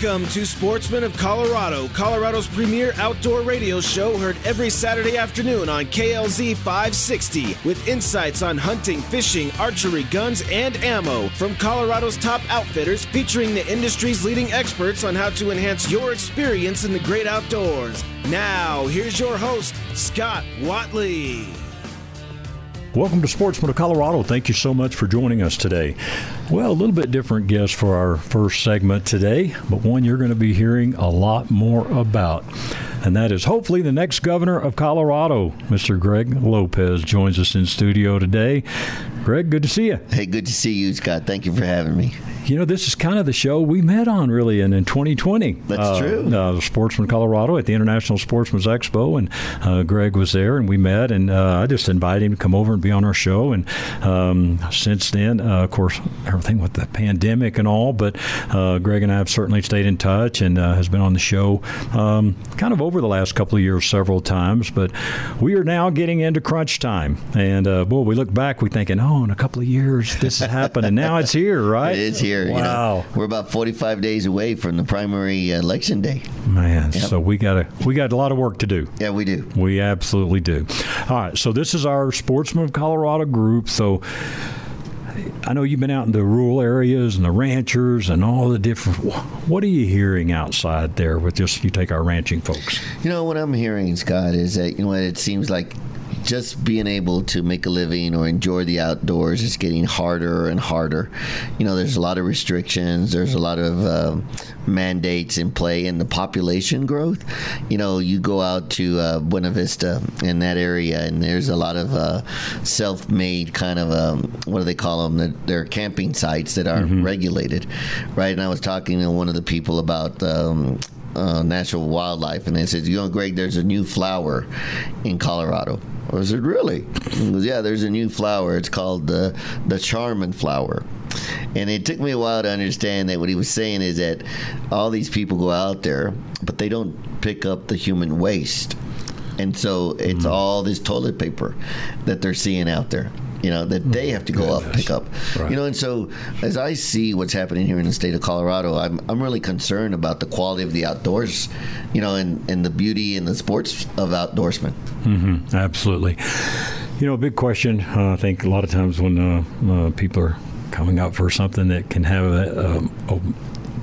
Welcome to Sportsman of Colorado, Colorado's premier outdoor radio show heard every Saturday afternoon on KLZ 560 with insights on hunting, fishing, archery, guns, and ammo from Colorado's top outfitters featuring the industry's leading experts on how to enhance your experience in the great outdoors. Now, here's your host, Scott Watley. Welcome to Sportsman of Colorado. Thank you so much for joining us today. Well, a little bit different guest for our first segment today, but one you're going to be hearing a lot more about. And that is hopefully the next governor of Colorado, Mr. Greg Lopez, joins us in studio today. Greg, good to see you. Hey, good to see you, Scott. Thank you for having me you know, this is kind of the show we met on really in, in 2020. That's uh, true. Uh, Sportsman Colorado at the International Sportsman's Expo, and uh, Greg was there, and we met, and uh, I just invited him to come over and be on our show. And um, since then, uh, of course, everything with the pandemic and all, but uh, Greg and I have certainly stayed in touch and has been on the show um, kind of over the last couple of years several times. But we are now getting into crunch time, and boy, we look back, we're thinking, oh, in a couple of years this has happened, and now it's here, right? It is here here. Wow. You know, we're about 45 days away from the primary election day. Man, yep. so we got a we got a lot of work to do. Yeah, we do. We absolutely do. All right, so this is our Sportsman of Colorado group. So I know you've been out in the rural areas and the ranchers and all the different. What are you hearing outside there with just you take our ranching folks? You know what I'm hearing, Scott, is that you know it seems like just being able to make a living or enjoy the outdoors is getting harder and harder. You know, there's a lot of restrictions, there's a lot of uh, mandates in play, and the population growth. You know, you go out to uh, Buena Vista in that area, and there's a lot of uh, self made kind of, um, what do they call them? They're camping sites that aren't mm-hmm. regulated, right? And I was talking to one of the people about. Um, uh, natural wildlife, and they said, "You know, Greg, there's a new flower in Colorado." I said, "Really?" He goes, "Yeah, there's a new flower. It's called the the Charmin flower." And it took me a while to understand that what he was saying is that all these people go out there, but they don't pick up the human waste. And so it's mm. all this toilet paper that they're seeing out there you know, that they have to go up pick up. Right. You know, and so as I see what's happening here in the state of Colorado, I'm, I'm really concerned about the quality of the outdoors, you know, and, and the beauty and the sports of outdoorsmen. Mm-hmm. Absolutely. You know, a big question, uh, I think a lot of times when uh, uh, people are coming up for something that can have a, a, a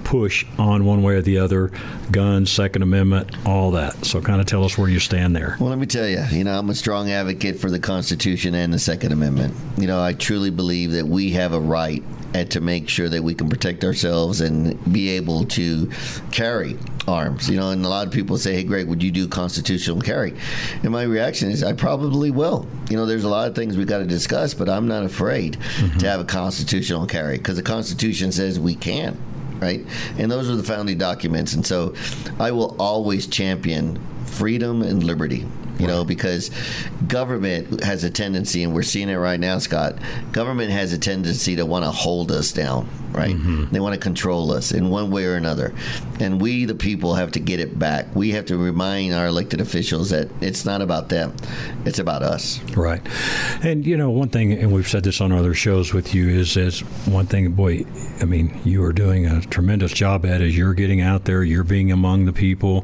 push on one way or the other, guns, Second Amendment, all that. So, kind of tell us where you stand there. Well, let me tell you, you know, I'm a strong advocate for the Constitution and the Second Amendment. You know, I truly believe that we have a right to make sure that we can protect ourselves and be able to carry arms. You know, and a lot of people say, "Hey, Greg, would you do constitutional carry?" And my reaction is, I probably will. You know, there's a lot of things we got to discuss, but I'm not afraid mm-hmm. to have a constitutional carry because the Constitution says we can right? And those are the founding documents. And so I will always champion freedom and liberty you know, because government has a tendency, and we're seeing it right now, Scott. Government has a tendency to want to hold us down, right? Mm-hmm. They want to control us in one way or another. And we, the people, have to get it back. We have to remind our elected officials that it's not about them, it's about us. Right. And, you know, one thing, and we've said this on other shows with you, is, is one thing, boy, I mean, you are doing a tremendous job at is you're getting out there, you're being among the people,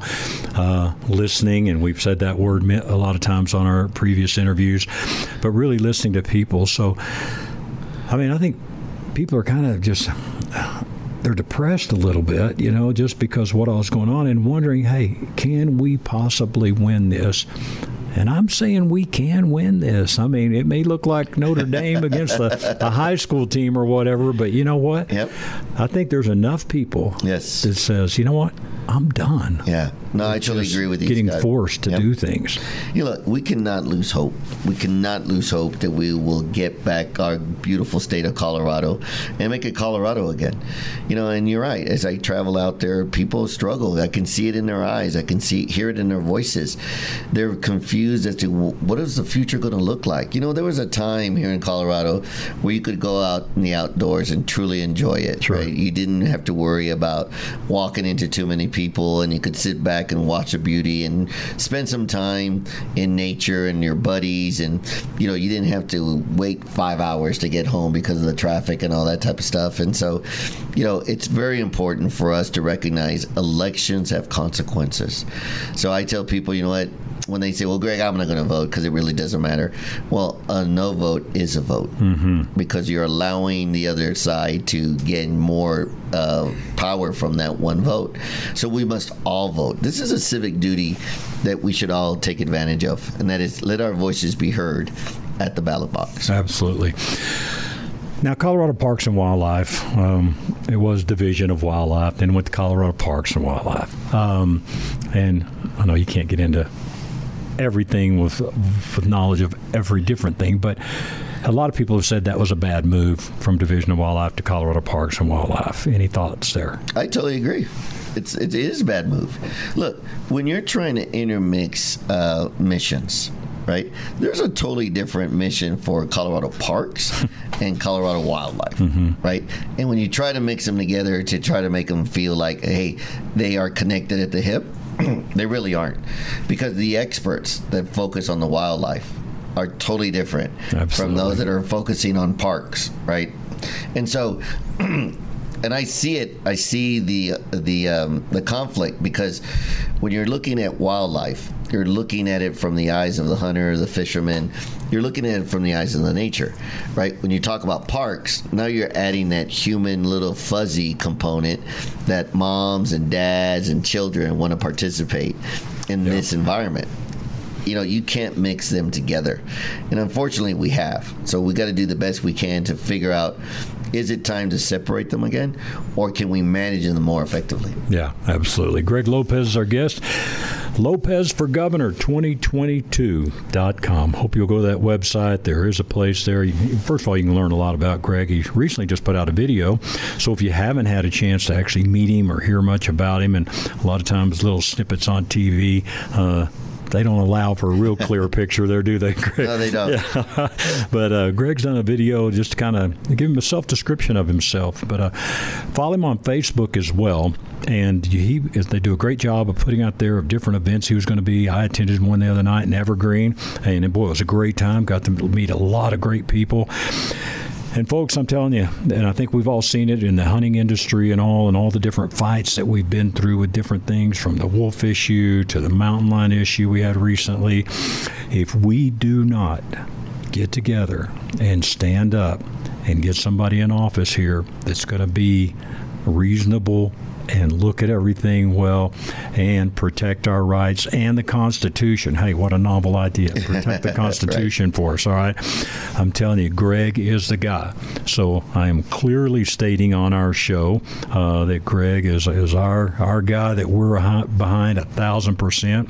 uh, listening, and we've said that word a lot of times on our previous interviews, but really listening to people. So, I mean, I think people are kind of just they're depressed a little bit, you know, just because what all's going on and wondering, hey, can we possibly win this? And I'm saying we can win this. I mean, it may look like Notre Dame against a, a, high school team or whatever, but you know what? Yep. I think there's enough people yes. that says, you know what? I'm done. Yeah. No, I totally agree with you. Getting Scott. forced to yep. do things. You know, look, we cannot lose hope. We cannot lose hope that we will get back our beautiful state of Colorado and make it Colorado again. You know, and you're right. As I travel out there, people struggle. I can see it in their eyes. I can see hear it in their voices. They're confused confused as to what is the future going to look like. You know, there was a time here in Colorado where you could go out in the outdoors and truly enjoy it. Sure. Right? You didn't have to worry about walking into too many people, and you could sit back and watch the beauty and spend some time in nature and your buddies, and you know, you didn't have to wait five hours to get home because of the traffic and all that type of stuff. And so, you know, it's very important for us to recognize elections have consequences. So I tell people, you know what? When they say, "Well, Greg, I'm not going to vote because it really doesn't matter," well, a no vote is a vote because you're allowing the other side to gain more uh, power from that one vote. So we must all vote. This is a civic duty that we should all take advantage of, and that is let our voices be heard at the ballot box. Absolutely. Now, Colorado Parks and Wildlife, um, it was Division of Wildlife, then went to Colorado Parks and Wildlife. Um, and I know you can't get into everything with, with knowledge of every different thing, but a lot of people have said that was a bad move from Division of Wildlife to Colorado Parks and Wildlife. Any thoughts there? I totally agree. It's it is a bad move. Look, when you're trying to intermix uh, missions, right? There's a totally different mission for Colorado parks and Colorado wildlife, right? And when you try to mix them together to try to make them feel like, hey, they are connected at the hip, they really aren't, because the experts that focus on the wildlife are totally different from those that are focusing on parks, right? And so and I see it. I see the the um, the conflict because when you're looking at wildlife, you're looking at it from the eyes of the hunter, or the fisherman. You're looking at it from the eyes of the nature, right? When you talk about parks, now you're adding that human little fuzzy component that moms and dads and children want to participate in this environment you know you can't mix them together and unfortunately we have so we got to do the best we can to figure out is it time to separate them again or can we manage them more effectively Yeah, absolutely. Greg Lopez is our guest. Lopez for Governor 2022.com. Hope you'll go to that website. There is a place there. First of all, you can learn a lot about Greg. He recently just put out a video. So if you haven't had a chance to actually meet him or hear much about him, and a lot of times little snippets on TV, uh, they don't allow for a real clear picture there, do they, Greg? no they don't but uh, Greg's done a video just to kind of give him a self description of himself. But uh, follow him on Facebook as well. And he they do a great job of putting out there of different events he was going to be. I attended one the other night in Evergreen, and boy, it was a great time. Got to meet a lot of great people. And folks, I'm telling you, and I think we've all seen it in the hunting industry and all, and all the different fights that we've been through with different things, from the wolf issue to the mountain lion issue we had recently. If we do not get together and stand up and get somebody in office here that's going to be reasonable and look at everything well and protect our rights and the Constitution. Hey, what a novel idea. Protect the Constitution for us, all right? I'm telling you, Greg is the guy. So I am clearly stating on our show uh, that Greg is, is our, our guy that we're behind a thousand percent.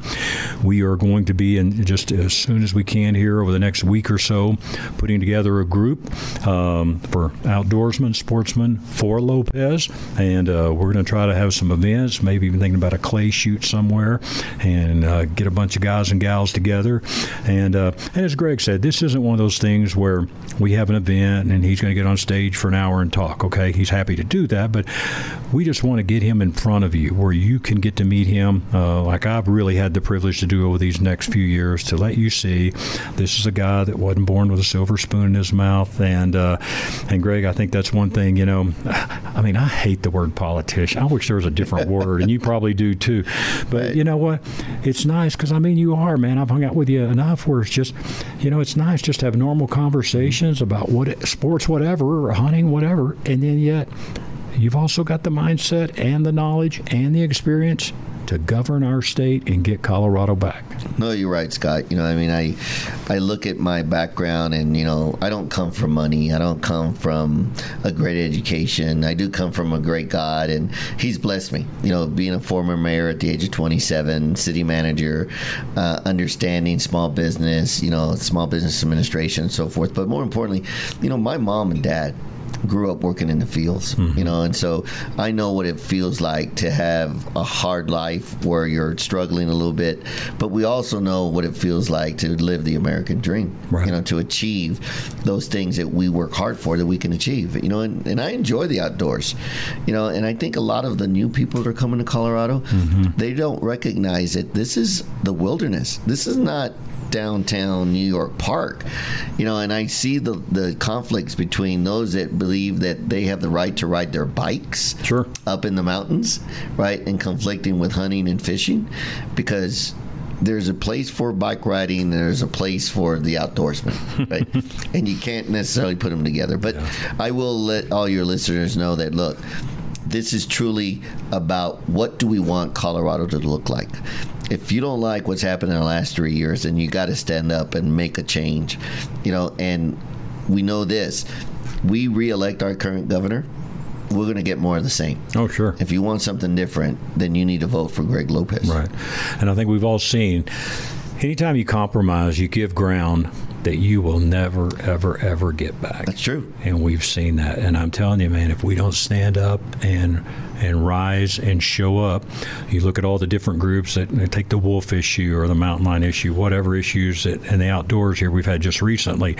We are going to be in just as soon as we can here over the next week or so putting together a group um, for outdoorsmen, sportsmen for Lopez, and uh, we're going to try to have some events, maybe even thinking about a clay shoot somewhere, and uh, get a bunch of guys and gals together. And uh, and as Greg said, this isn't one of those things where we have an event and he's going to get on stage for an hour and talk. Okay, he's happy to do that, but we just want to get him in front of you where you can get to meet him, uh, like I've really had the privilege to do over these next few years, to let you see this is a guy that wasn't born with a silver spoon in his mouth. And uh, and Greg, I think that's one thing. You know, I mean, I hate the word politician. I wish there was a different word, and you probably do too. But Right. you know what? It's nice because I mean, you are man. I've hung out with you enough where it's just, you know, it's nice just to have normal conversations about what sports, whatever, or hunting, whatever, and then yet you've also got the mindset and the knowledge and the experience to govern our state and get Colorado back. No, you're right, Scott. You know, I mean, I I look at my background, and you know, I don't come from money. I don't come from a great education. I do come from a great God, and He's blessed me. You know, being a former mayor at the age of 27, city manager, uh, understanding small business, you know, small business administration, and so forth. But more importantly, you know, my mom and dad grew up working in the fields, mm-hmm. you know, and so I know what it feels like to have a hard life where you're struggling a little bit, but we also know what it feels like to live the American dream, right. you know, to achieve those things that we work hard for that we can achieve, you know, and, and I enjoy the outdoors, you know, and I think a lot of the new people that are coming to Colorado, mm-hmm. they don't recognize that this is the wilderness. This is not downtown New York Park. You know, and I see the the conflicts between those that believe that they have the right to ride their bikes sure. up in the mountains, right, and conflicting with hunting and fishing because there's a place for bike riding and there's a place for the outdoorsman, right? and you can't necessarily put them together. But yeah. I will let all your listeners know that look, this is truly about what do we want Colorado to look like if you don't like what's happened in the last three years, then you got to stand up and make a change. You know, and we know this: we reelect our current governor. We're going to get more of the same. Oh, sure. If you want something different, then you need to vote for Greg Lopez. Right. And I think we've all seen anytime you compromise, you give ground that you will never, ever, ever get back. That's true. And we've seen that. And I'm telling you, man, if we don't stand up and and rise and show up. You look at all the different groups that take the wolf issue or the mountain lion issue, whatever issues that in the outdoors here we've had just recently.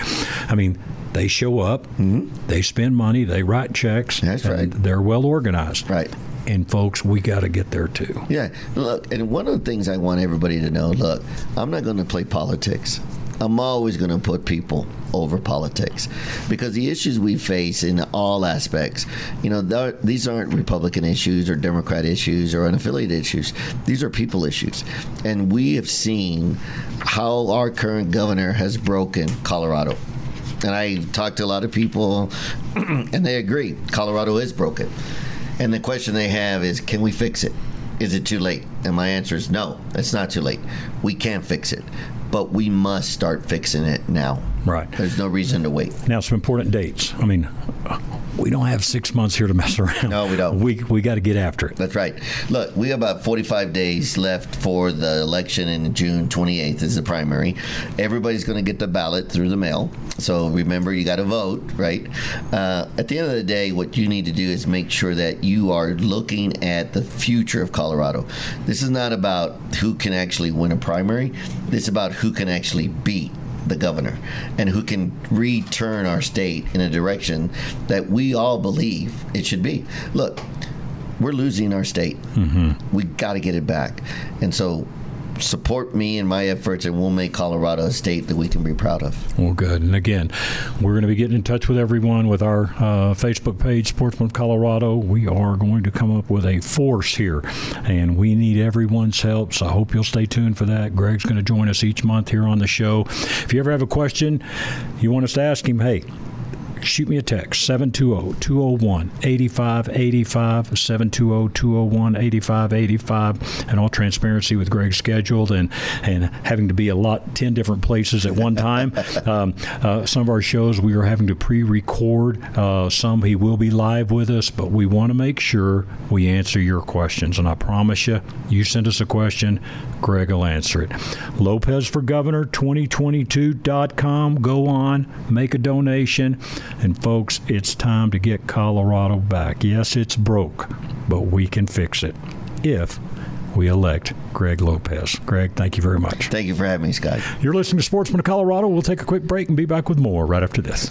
I mean, they show up, mm-hmm. they spend money, they write checks. That's right. They're well organized. Right. And folks, we got to get there too. Yeah. Look, and one of the things I want everybody to know look, I'm not going to play politics. I'm always going to put people over politics because the issues we face in all aspects, you know, these aren't Republican issues or Democrat issues or unaffiliated issues. These are people issues. And we have seen how our current governor has broken Colorado. And I talked to a lot of people, and they agree Colorado is broken. And the question they have is can we fix it? Is it too late? And my answer is no, it's not too late. We can fix it but we must start fixing it now. Right. There's no reason to wait. Now, some important dates. I mean, we don't have six months here to mess around. No, we don't. We, we got to get after it. That's right. Look, we have about 45 days left for the election in June 28th is the primary. Everybody's going to get the ballot through the mail. So remember, you got to vote, right? Uh, at the end of the day, what you need to do is make sure that you are looking at the future of Colorado. This is not about who can actually win a primary. This is about who can actually beat the governor and who can return our state in a direction that we all believe it should be. Look, we're losing our state. Mm-hmm. We got to get it back. And so support me in my efforts, and we'll make Colorado a state that we can be proud of. Well, good. And again, we're going to be getting in touch with everyone with our uh, Facebook page, Sportsman of Colorado. We are going to come up with a force here, and we need everyone's help. So I hope you'll stay tuned for that. Greg's going to join us each month here on the show. If you ever have a question you want us to ask him, hey, shoot me a text 720 201 8585 720 201 8585 and all transparency with Greg scheduled and and having to be a lot 10 different places at one time. Um, uh, some of our shows we are having to pre-record uh, some he will be live with us but we want to make sure we answer your questions and I promise you you send us a question Greg will answer it. Lopez for Governor 2022.com go on make a donation and folks, it's time to get Colorado back. Yes, it's broke, but we can fix it if we elect Greg Lopez. Greg, thank you very much. Thank you for having me, Scott. You're listening to Sportsman of Colorado. We'll take a quick break and be back with more right after this.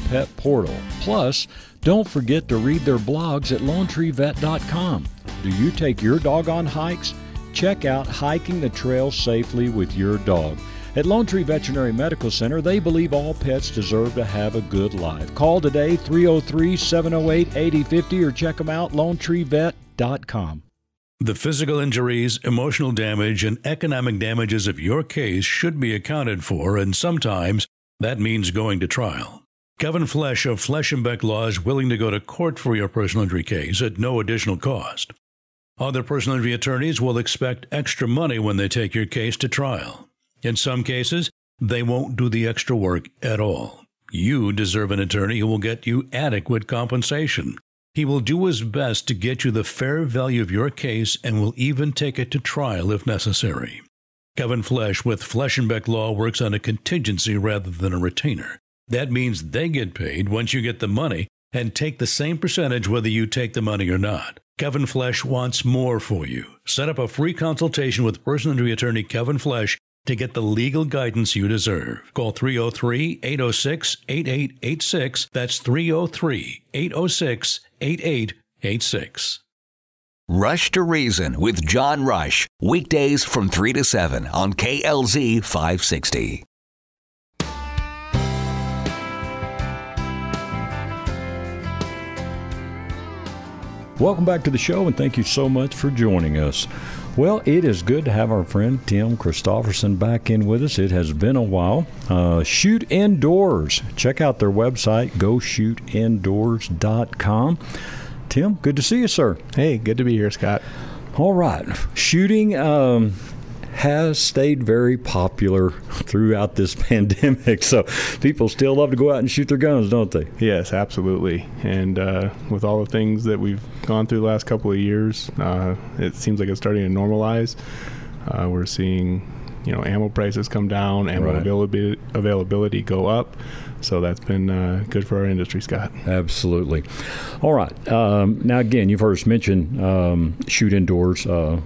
Pet Portal. Plus, don't forget to read their blogs at LoneTreeVet.com. Do you take your dog on hikes? Check out Hiking the Trail Safely with Your Dog. At Lone Tree Veterinary Medical Center, they believe all pets deserve to have a good life. Call today 303 708 8050 or check them out lonetreevet.com. The physical injuries, emotional damage, and economic damages of your case should be accounted for, and sometimes that means going to trial. Kevin Flesh of Flesh and Beck Law is willing to go to court for your personal injury case at no additional cost. Other personal injury attorneys will expect extra money when they take your case to trial. In some cases, they won't do the extra work at all. You deserve an attorney who will get you adequate compensation. He will do his best to get you the fair value of your case and will even take it to trial if necessary. Kevin Flesh with Flesh and Beck Law works on a contingency rather than a retainer. That means they get paid once you get the money and take the same percentage whether you take the money or not. Kevin Flesh wants more for you. Set up a free consultation with personal injury attorney Kevin Flesh to get the legal guidance you deserve. Call 303 806 8886. That's 303 806 8886. Rush to Reason with John Rush. Weekdays from 3 to 7 on KLZ 560. Welcome back to the show, and thank you so much for joining us. Well, it is good to have our friend Tim Christofferson back in with us. It has been a while. Uh, Shoot Indoors. Check out their website, goshootindoors.com. Tim, good to see you, sir. Hey, good to be here, Scott. All right. Shooting um, has stayed very popular throughout this pandemic. So people still love to go out and shoot their guns, don't they? Yes, absolutely. And uh, with all the things that we've gone through the last couple of years, uh, it seems like it's starting to normalize. Uh, we're seeing, you know, ammo prices come down, ammo Right. availability, availability go up. So that's been uh, good for our industry, Scott. Absolutely. All right. Um, now, again, you've heard us mention um, shoot indoors. Uh,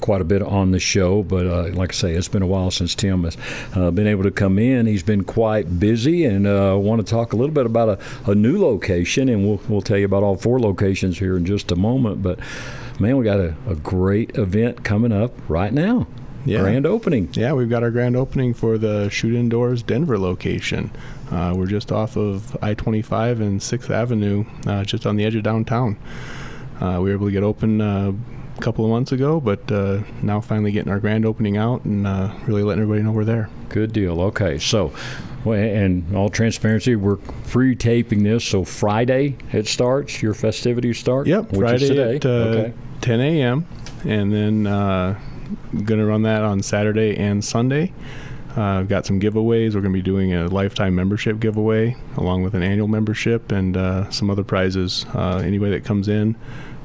Quite a bit on the show, but uh, like I say, it's been a while since Tim has uh, been able to come in. He's been quite busy, and uh, I want to talk a little bit about a, a new location, and we'll, we'll tell you about all four locations here in just a moment. But man, we got a, a great event coming up right now. Yeah. Grand opening. Yeah, we've got our grand opening for the Shoot Indoors Denver location. Uh, we're just off of I 25 and 6th Avenue, uh, just on the edge of downtown. Uh, we were able to get open uh, a couple of months ago, but uh, now finally getting our grand opening out and uh, really letting everybody know we're there. Good deal. Okay, so, well, and all transparency, we're free taping this, so Friday it starts. Your festivities start. Yep, which Friday is today. at uh, okay. 10 a.m. and then uh, going to run that on Saturday and Sunday. Uh, got some giveaways. We're going to be doing a lifetime membership giveaway along with an annual membership and uh, some other prizes. Uh, anybody that comes in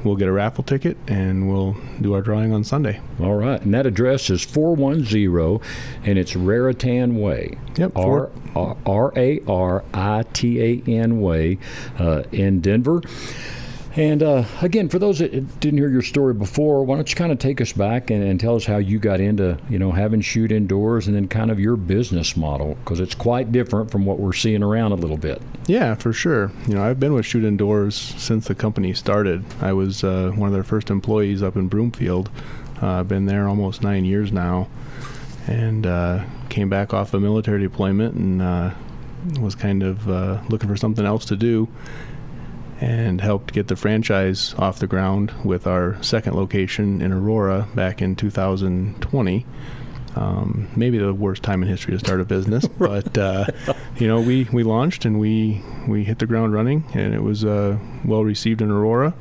will get a raffle ticket and we'll do our drawing on Sunday. All right, and that address is 410, and it's Raritan Way. Yep, R four- R A R I T A N Way uh, in Denver. And uh, again, for those that didn't hear your story before, why don't you kind of take us back and, and tell us how you got into, you know, having shoot indoors, and then kind of your business model because it's quite different from what we're seeing around a little bit. Yeah, for sure. You know, I've been with Shoot Indoors since the company started. I was uh, one of their first employees up in Broomfield. Uh, I've been there almost nine years now, and uh, came back off a military deployment and uh, was kind of uh, looking for something else to do, and helped get the franchise off the ground with our second location in Aurora back in 2020 um, maybe the worst time in history to start a business, but uh, you know, we, we launched and we we hit the ground running, and it was uh, well received in Aurora.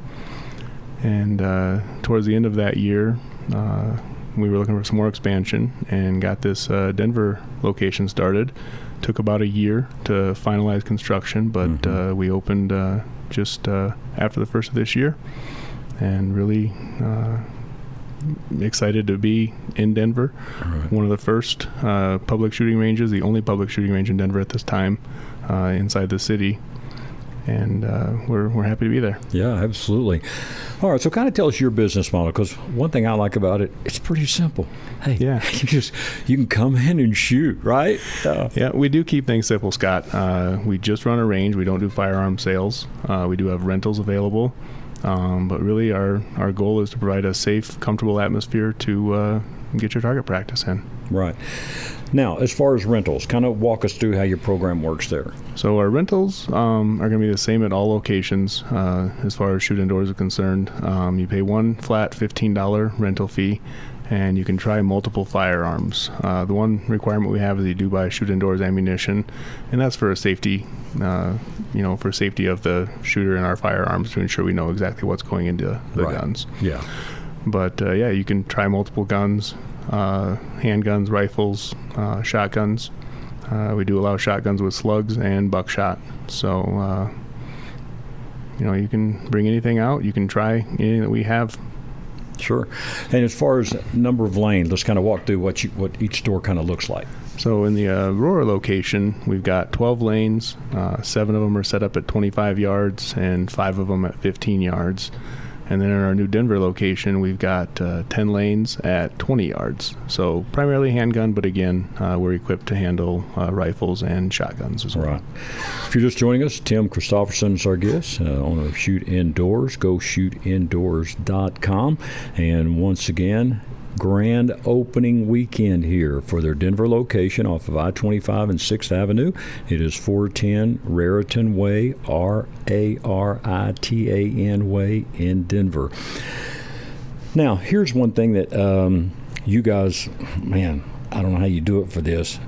And uh, towards the end of that year, uh, we were looking for some more expansion and got this uh, Denver location started. Took about a year to finalize construction, but Mhm. uh, we opened uh, just uh, after the first of this year, and really uh, excited to be in Denver. One of the first uh, public shooting ranges, the only public shooting range in Denver at this time, uh, inside the city, and uh, we're we're happy to be there. Yeah, absolutely. All right, so kind of tell us your business model because one thing I like about it, it's pretty simple. Hey, Yeah. you just you can come in and shoot, right? Uh, Yeah, we do keep things simple, Scott. Uh, we just run a range. We don't do firearm sales. Uh, we do have rentals available, um, but really our our goal is to provide a safe, comfortable atmosphere to uh, get your target practice in. right. Now, as far as rentals, kind of walk us through how your program works there. So our rentals um, are going to be the same at all locations uh, as far as shoot indoors are concerned. Um, you pay one flat $15 rental fee, and you can try multiple firearms. Uh, the one requirement we have is you do buy shoot indoors ammunition, and that's for a safety, uh, you know, for safety of the shooter and our firearms to ensure we know exactly what's going into the Right. guns. Yeah. But uh, yeah, you can try multiple guns, handguns, rifles, uh, shotguns. Uh, we do allow shotguns with slugs and buckshot. So, uh, you know, you can bring anything out. You can try anything that we have. Sure. And as far as number of lanes, let's kind of walk through what you, what each store kind of looks like. So in the uh, Aurora location, we've got 12 lanes. Uh, seven of them are set up at 25 yards, and five of them at 15 yards. And then in our new Denver location, we've got uh, 10 lanes at 20 yards. So primarily handgun, but again, uh, we're equipped to handle uh, rifles and shotguns as well. Right. If you're just joining us, Tim Christofferson is our guest, uh, owner of Shoot Indoors. Go shootindoors.com. And once again, grand opening weekend here for their Denver location off of I 25 and 6th Avenue. It is 410 Raritan Way, R A R I T A N Way in Denver. Now, here's one thing that um, you guys, man, I don't know how you do it for this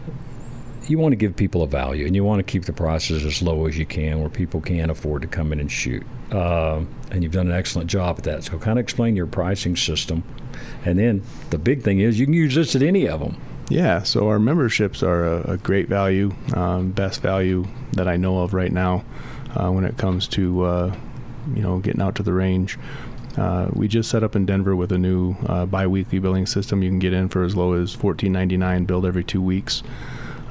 you want to give people a value and you want to keep the prices as low as you can where people can afford to come in and shoot. Uh, and you've done an excellent job at that. So, kind of explain your pricing system. And then the big thing is you can use this at any of them. Yeah, so our memberships are a, a great value, um, best value that I know of right now uh, when it comes to uh, you know getting out to the range. Uh, we just set up in Denver with a new uh, biweekly billing system. You can get in for as low as $14.99, billed every two weeks.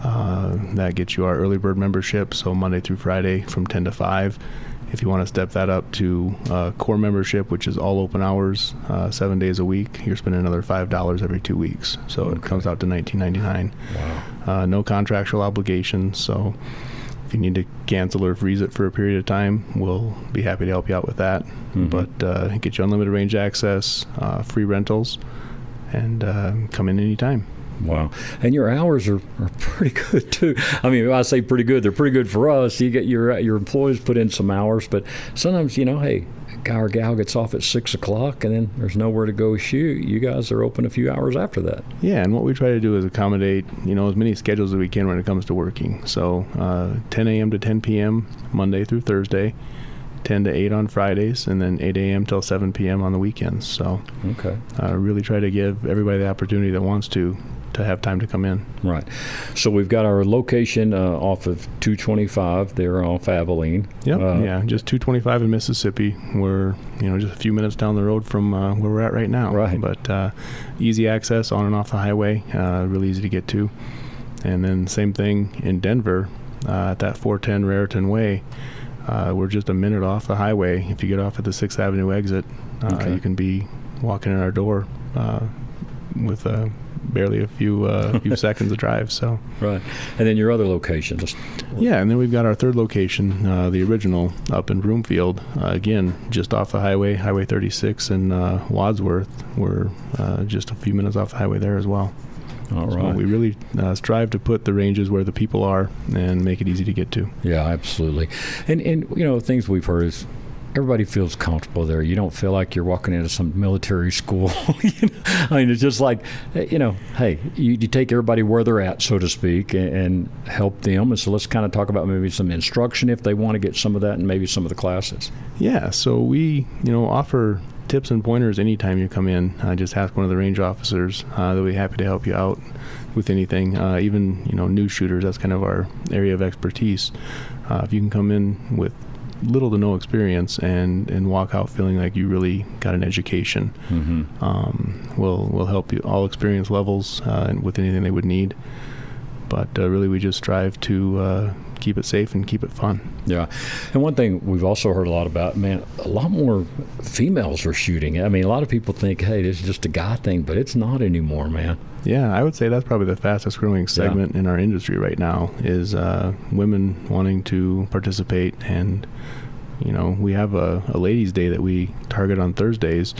Uh, that gets you our early bird membership, so Monday through Friday from 10 to 5. If you want to step that up to uh, core membership, which is all open hours, uh, seven days a week, you're spending another five dollars every two weeks. So it comes out to 19.99. Wow. Uh, no contractual obligations. So if you need to cancel or freeze it for a period of time, we'll be happy to help you out with that. But uh, get you unlimited range access, uh, free rentals, and uh, come in anytime. Wow. And your hours are, are pretty good too. I mean, I say pretty good, they're pretty good for us. You get your your employees put in some hours, but sometimes, you know, hey, a guy or gal gets off at six o'clock and then there's nowhere to go shoot. You guys are open a few hours after that. Yeah, and what we try to do is accommodate, you know, as many schedules as we can when it comes to working. So, uh, 10 a.m. to 10 p.m. Monday through Thursday, 10 to 8 on Fridays, and then 8 a.m. till 7 p.m. on the weekends. So, Okay. uh, really try to give everybody the opportunity that wants to to have time to come in. Right. So we've got our location uh, off of 225 there off Abilene. Yep. Uh, yeah, just 225 in Mississippi. We're you know just a few minutes down the road from uh, where we're at right now. Right. But uh, easy access on and off the highway. Uh, really easy to get to. And then same thing in Denver uh, at that 410 Raritan Way. Uh, we're just a minute off the highway. If you get off at the Sixth Avenue exit, uh, Okay. you can be walking in our door uh, with uh, barely a few uh, few seconds of drive. So. Right. And then your other location. Just, Yeah, and then we've got our third location, uh, the original, up in Broomfield. Uh, again, just off the highway, Highway 36 in uh, Wadsworth. We're uh, just a few minutes off the highway there as well. all So right. we really uh, strive to put the ranges where the people are and make it easy to get to. Yeah, absolutely. And and you know, things we've heard is everybody feels comfortable there. You don't feel like you're walking into some military school. you know? I mean, it's just like, eh, you know, hey, you, you take everybody where they're at, so to speak, and, and help them. And so let's kind of talk about maybe some instruction if they want to get some of that, and maybe some of the classes. Yeah, so we, you know, offer tips and pointers anytime you come in. Uh, just ask one of the range officers. Uh, they'll be happy to help you out with anything. Uh, even, you know, new shooters, that's kind of our area of expertise. Uh, if you can come in with little to no experience and, and walk out feeling like you really got an education, Mm-hmm. um, we'll, we'll help you all experience levels uh, and with anything they would need. But uh, really, we just strive to uh, keep it safe and keep it fun. Yeah, and one thing we've also heard a lot about, man, a lot more females are shooting. I mean, a lot of people think, hey, this is just a guy thing, but it's not anymore, man. Yeah, I would say that's probably the fastest growing segment in our industry right now is uh, women wanting to participate. And, you know, we have a, a ladies' day that we target on Thursdays.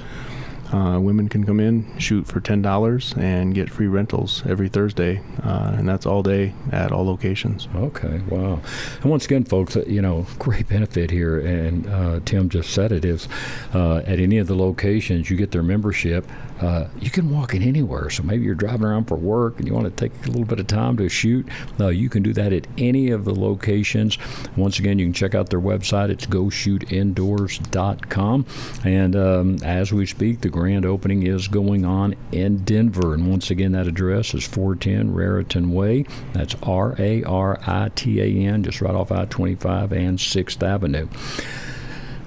Uh, women can come in, shoot for $10, and get free rentals every Thursday. Uh, and that's all day at all locations. Okay, wow. And once again, folks, uh, you know, great benefit here, and uh, Tim just said it is uh, at any of the locations, you get their membership. Uh, you can walk in anywhere. So maybe you're driving around for work and you want to take a little bit of time to shoot. Uh, you can do that at any of the locations. Once again, you can check out their website. It's goshootindoors.com. And um, as we speak, the grand opening is going on in Denver. And once again, that address is 410 Raritan Way. That's R A R I T A N, just right off I 25 and 6th Avenue.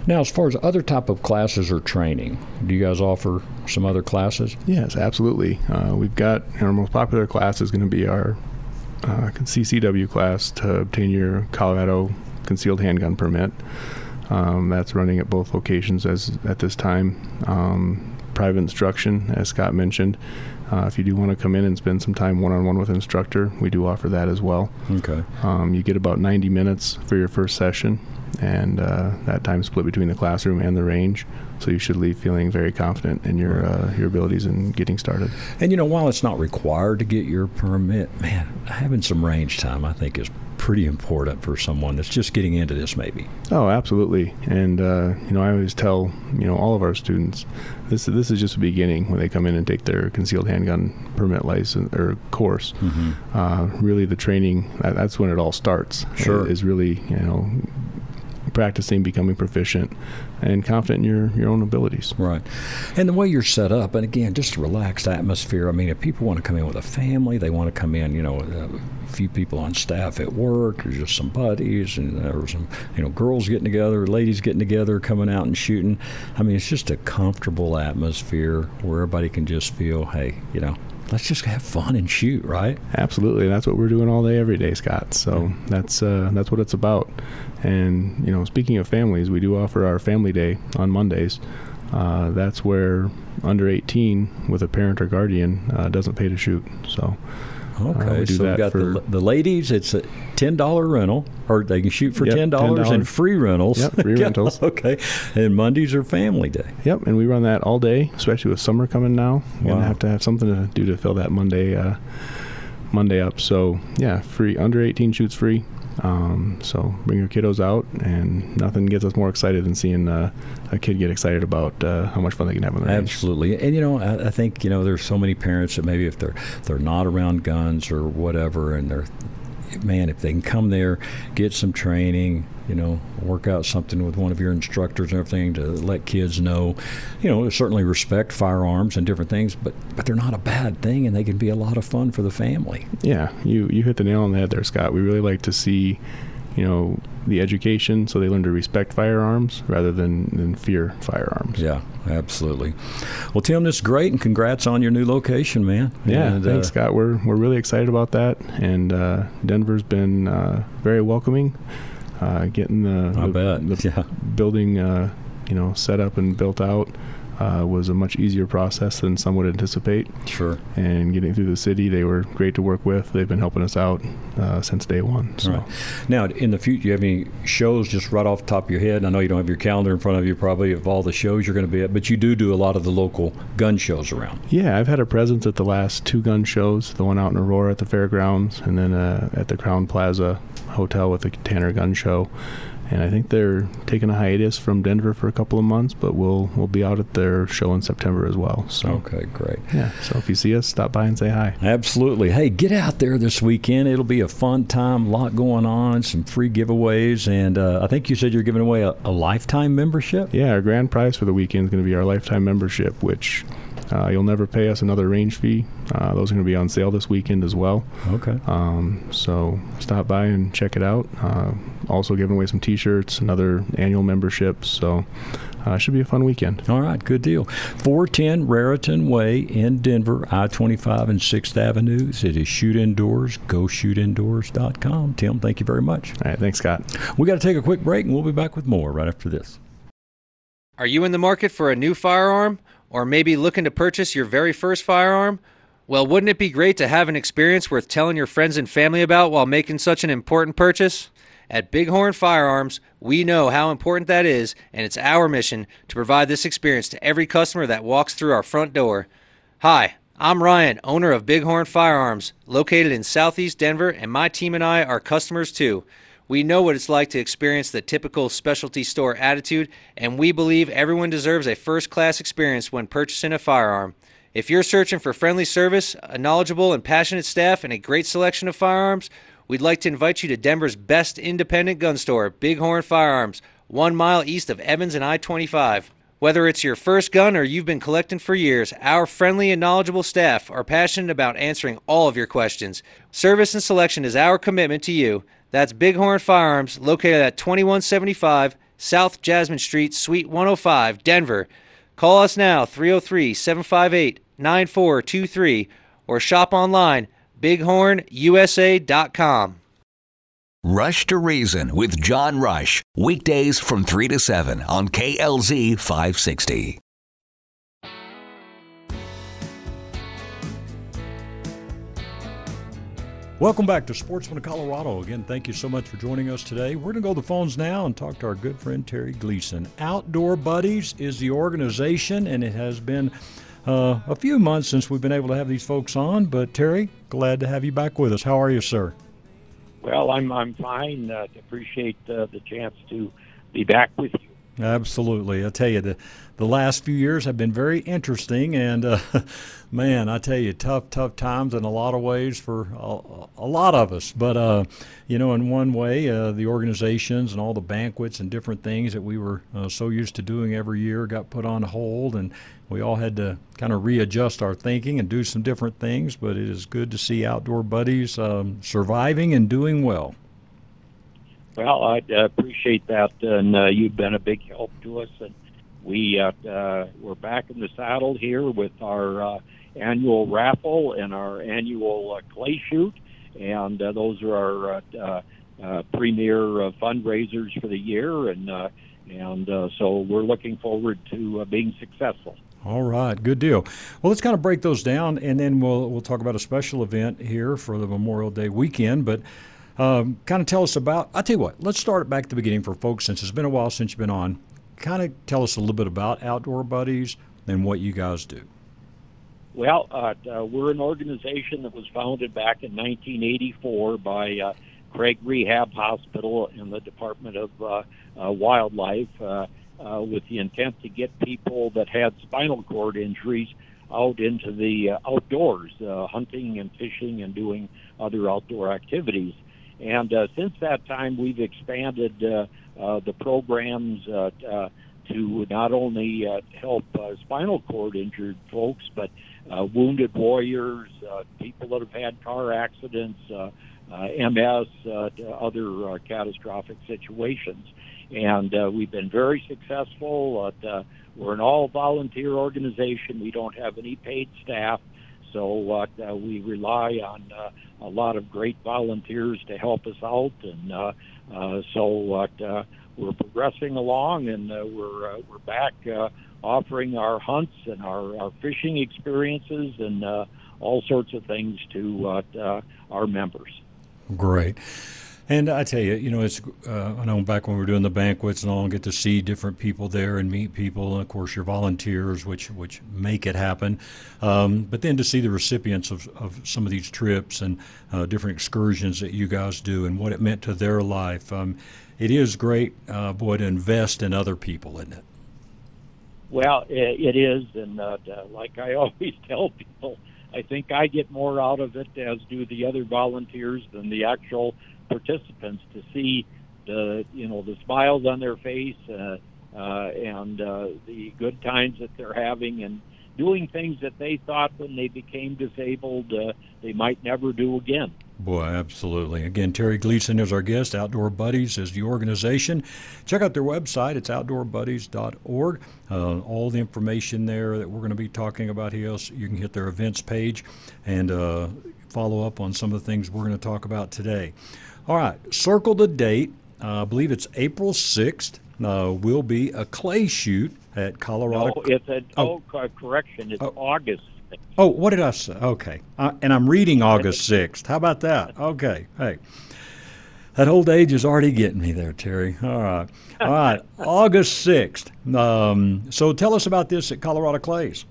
Now, as far as other type of classes or training, do you guys offer some other classes? Yes, absolutely. Uh, we've got our most popular class is going to be our uh, CCW class to obtain your Colorado concealed handgun permit. Um, that's running at both locations as at this time. Um, private instruction, as Scott mentioned. Uh, if you do want to come in and spend some time one-on-one with an instructor, we do offer that as well. Okay. Um, you get about 90 minutes for your first session, and uh, that time split between the classroom and the range. So you should leave feeling very confident in your uh, your abilities and getting started. And you know, while it's not required to get your permit, man, having some range time I think is pretty important for someone that's just getting into this, maybe. Oh, absolutely. And uh, you know, I always tell you know all of our students this this is just the beginning when they come in and take their concealed handgun permit license or course. Mm-hmm. Uh, really, the training that, that's when it all starts. Sure, is really you know practicing, becoming proficient, and confident in your, your own abilities. Right. And the way you're set up, and again, just a relaxed atmosphere. I mean, if people want to come in with a family, they want to come in, you know, a few people on staff at work, or just some buddies, and there were some, you know, girls getting together, ladies getting together, coming out and shooting. I mean, it's just a comfortable atmosphere where everybody can just feel, hey, you know, let's just have fun and shoot, right? Absolutely, that's what we're doing all day, every day, Scott. So that's uh, that's what it's about. And you know, speaking of families, we do offer our family day on Mondays. Uh, that's where under 18 with a parent or guardian uh, doesn't pay to shoot. So Okay, uh, so we've got the, the ladies. It's a ten dollar rental, or they can shoot for ten dollars and free rentals. Yep, free rentals. okay, and Mondays are family day. Yep, and we run that all day, especially with summer coming now. We're wow. gonna have to have something to do to fill that Monday uh, Monday up. So yeah, free under eighteen shoots free. Um, so bring your kiddos out, and nothing gets us more excited than seeing uh, a kid get excited about uh, how much fun they can have on the range. Absolutely, and you know, I, I, think you know there's so many parents that maybe if they're they're not around guns or whatever, and they're man, if they can come there, get some training, you know, work out something with one of your instructors and everything to let kids know, you know, certainly respect firearms and different things, but but they're not a bad thing and they can be a lot of fun for the family. Yeah, you you hit the nail on the head there, Scott. We really like to see you know the education so they learn to respect firearms rather than, than fear firearms. Yeah absolutely. Well tim this is great and congrats on your new location man. Yeah and, thanks uh, scott. We're, we're really excited about that and uh, denver's been uh, very welcoming uh, getting the, the, the yeah. building uh, you know set up and built out uh, was a much easier process than some would anticipate. Sure. And getting through the city, they were great to work with. They've been helping us out uh, since day one. So. Right. Now, in the future, you have any shows just right off the top of your head? I know you don't have your calendar in front of you probably of all the shows you're going to be at, but you do do a lot of the local gun shows around. Yeah, I've had a presence at the last two gun shows, the one out in Aurora at the fairgrounds, and then uh, at the Crowne Plaza Hotel with the Tanner Gun Show and I think they're taking a hiatus from Denver for a couple of months, but we'll we'll be out at their show in September as well. So okay, great. Yeah, so if you see us, stop by and say hi. Absolutely. Hey, get out there this weekend. It'll be a fun time. A lot going on. Some free giveaways, and uh, I think you said you're giving away a, a lifetime membership. Yeah, our grand prize for the weekend is going to be our lifetime membership, which uh, you'll never pay us another range fee. Uh, those are going to be on sale this weekend as well. Okay. Um, so stop by and check it out. Also giving away some T-shirts, another annual membership. So uh, should be a fun weekend. All right, good deal. 410 Raritan Way in Denver, I-25 and 6th Avenues. It is Shoot Indoors. Go shootindoors.com. Tim, thank you very much. All right, thanks, Scott. We got to take a quick break, and we'll be back with more right after this. Are you in the market for a new firearm? Or maybe looking to purchase your very first firearm? Well, wouldn't it be great to have an experience worth telling your friends and family about while making such an important purchase? At Bighorn Firearms, we know how important that is, and it's our mission to provide this experience to every customer that walks through our front door. Hi, I'm Ryan, owner of Bighorn Firearms, located in southeast Denver, and my team and I are customers too. We know what it's like to experience the typical specialty store attitude, and we believe everyone deserves a first class experience when purchasing a firearm. If you're searching for friendly service, a knowledgeable and passionate staff, and a great selection of firearms, we'd like to invite you to Denver's best independent gun store, Bighorn Firearms, one mile east of Evans and I 25. Whether it's your first gun or you've been collecting for years, our friendly and knowledgeable staff are passionate about answering all of your questions. Service and selection is our commitment to you. That's Bighorn Firearms, located at 2175 South Jasmine Street, Suite 105, Denver. Call us now, 303 758 9423 or shop online bighornusa.com. Rush to Reason with John Rush, weekdays from 3 to 7 on KLZ 560. Welcome back to Sportsman of Colorado. Again, thank you so much for joining us today. We're going to go to the phones now and talk to our good friend Terry Gleason. Outdoor Buddies is the organization, and it has been uh, a few months since we've been able to have these folks on. But Terry, glad to have you back with us. How are you, sir? Well, I'm I'm fine. Uh, appreciate uh, the chance to be back with you. Absolutely. I tell you, the, the last few years have been very interesting. And, uh, man, I tell you, tough, tough times in a lot of ways for a, a lot of us. But, uh, you know, in one way, uh, the organizations and all the banquets and different things that we were uh, so used to doing every year got put on hold. And we all had to kind of readjust our thinking and do some different things. But it is good to see Outdoor Buddies um, surviving and doing well. Well, I appreciate that, and uh, you've been a big help to us. And we uh, uh, we're back in the saddle here with our uh, annual raffle and our annual uh, clay shoot, and uh, those are our uh, uh, uh, premier uh, fundraisers for the year, and and so we're looking forward to being successful. All right, good deal. Well, let's kind of break those down, and then we'll we'll talk about a special event here for the Memorial Day weekend, but. Um, kind of tell us about. I'll tell you what. Let's start back at the beginning for folks, since it's been a while since you've been on. Kind of tell us a little bit about Outdoor Buddies and what you guys do. Well, uh, uh, we're an organization that was founded back in 1984 by uh, Craig Rehab Hospital and the Department of uh, uh, Wildlife, uh, uh, with the intent to get people that had spinal cord injuries out into the uh, outdoors, uh, hunting and fishing and doing other outdoor activities. And uh, since that time, we've expanded uh, uh, the programs uh, uh, to not only uh, help uh, spinal cord injured folks, but wounded warriors, uh, people that have had car accidents, uh, uh, MS, uh, to other uh, catastrophic situations. And uh, we've been very successful. At, uh, we're an all volunteer organization. We don't have any paid staff. So uh, uh, we rely on uh, a lot of great volunteers to help us out, and uh, uh, so uh, uh, we're progressing along, and uh, we're uh, we're back uh, offering our hunts and our, our fishing experiences and uh, all sorts of things to uh, uh, our members. Great. And I tell you, you know, it's uh, I know back when we were doing the banquets and all, and get to see different people there and meet people, and of course your volunteers, which which make it happen. Um, but then to see the recipients of, of some of these trips and uh, different excursions that you guys do and what it meant to their life, um, it is great, uh, boy, to invest in other people, isn't it? Well, it is, and uh, like I always tell people, I think I get more out of it, as do the other volunteers, than the actual participants to see the you know the smiles on their face uh, uh, and uh, the good times that they're having and doing things that they thought when they became disabled uh, they might never do again. Boy, absolutely. Again, Terry Gleason is our guest. Outdoor Buddies is the organization. Check out their website. It's outdoorbuddies.org. Uh, all the information there that we're going to be talking about here, you can hit their events page and uh, follow up on some of the things we're going to talk about today. All right, circle the date. Uh, I believe it's April 6th. Uh, will be a clay shoot at Colorado. No, it's a oh, oh correction. It's oh. August. 6th. Oh, what did I say? Okay, uh, and I'm reading August 6th. How about that? Okay, hey. That old age is already getting me there, Terry. All right. All right. August 6th. Um, so tell us about this at Colorado Clays.